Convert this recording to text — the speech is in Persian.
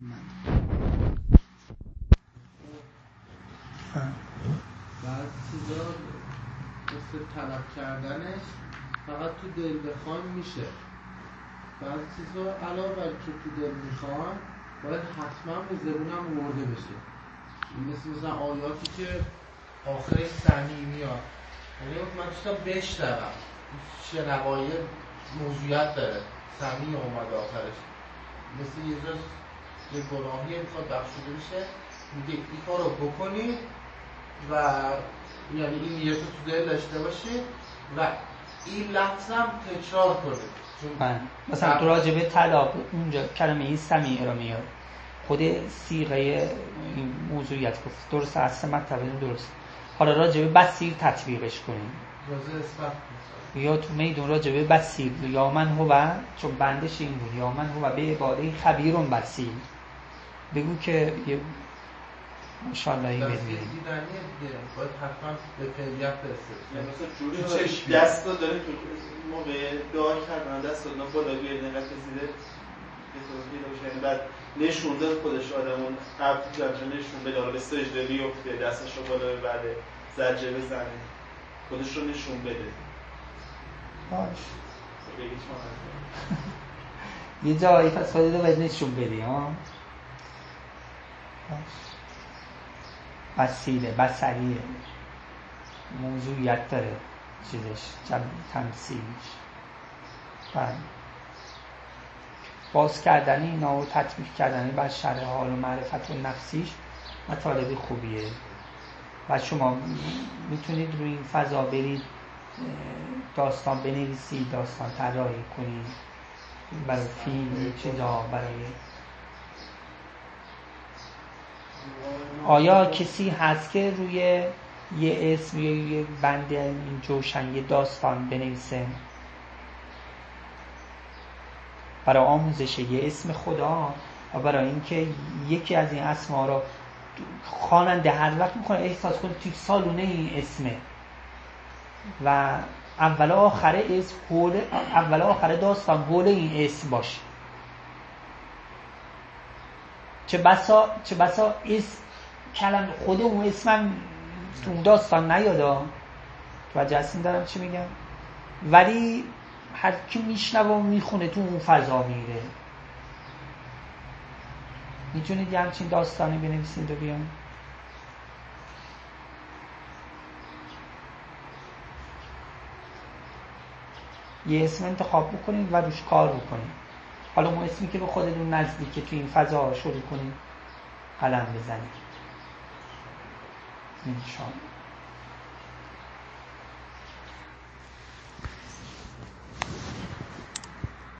بعد چیزا مثل طلب کردنش فقط تو دل بخوایم میشه. بعد چیزا علاوه بر که تو دل می‌خوان باید حتما به زبونم ورده بشه. مثل مثلا آیاتی که آخر سمی میاد. یعنی من دوستم بشنوم. شنوایی موضوعیت داره. سمی اومده آخرش. مثل یه یه گناهی می‌خواد بخشیده بشه میگه این کار رو بکنید و یعنی این نیت تو دل داشته باشید و این لفظ هم تکرار کنید بله. مثلا تو راجبه طلاق اونجا کلمه این سمیع رو میاد خود سیغه این موضوعیت گفت. درست هست مطلب درست. حالا راجبه بسیر تطبیقش کنیم. یا تو میدون راجبه بسیر یا من هو چون بندش این بود. یا من هو به عباده خبیرون بسیر بگو که یه انشالله این ببینیم باید حتما به فعلیت برسه. یعنی مثلا جوری دست داد داره تو موقع دعا کردن دست دادن بالا بیاید نقد رسیده یعنی بعد نشون داد خودش آدمون قبل زرجه نشون بده حالا به سجده بیفته دستش رو بالا ببره زرجه بزنه. خودش رو نشون بده. باش. یه جایی پس رو باید نشون بدی ها باش وسیله بسریه موضوعیت داره چیزش تمثیلش. بله. باز کردن اینا و تطبیق کردن بر شرح حال و معرفت و نفسیش مطالب خوبیه. و شما می‌تونید روی این فضا برید داستان بنویسید داستان طراحی کنید برای فیلم چیزا برای آیا کسی هست که روی یه اسم یه بند این جوشن یه داستان بنویسه؟ برای آموزش یه اسم خدا و برای اینکه یکی از این اسما رو خواننده هر وقت می‌کنه احساس کنه توی سالونه این اسمه. و اول آخر اسم اول آخر داستان حول این اسم باشه. چه بسا چه بسا اسم کلم خود اون اسمم تو اون داستان نیادا تو جسیم دارم چی میگم؟ ولی هر کی میشنوه و می‌خونه تو اون فضا میره. می‌تونید یه همچین داستانی بنویسید و بیان. یه اسم انتخاب بکنید و روش کار بکنید. حالا اون اسمی که به خودتون نزدیکه تو این فضا شروع کنید. قلم بزنید. 嗯，好。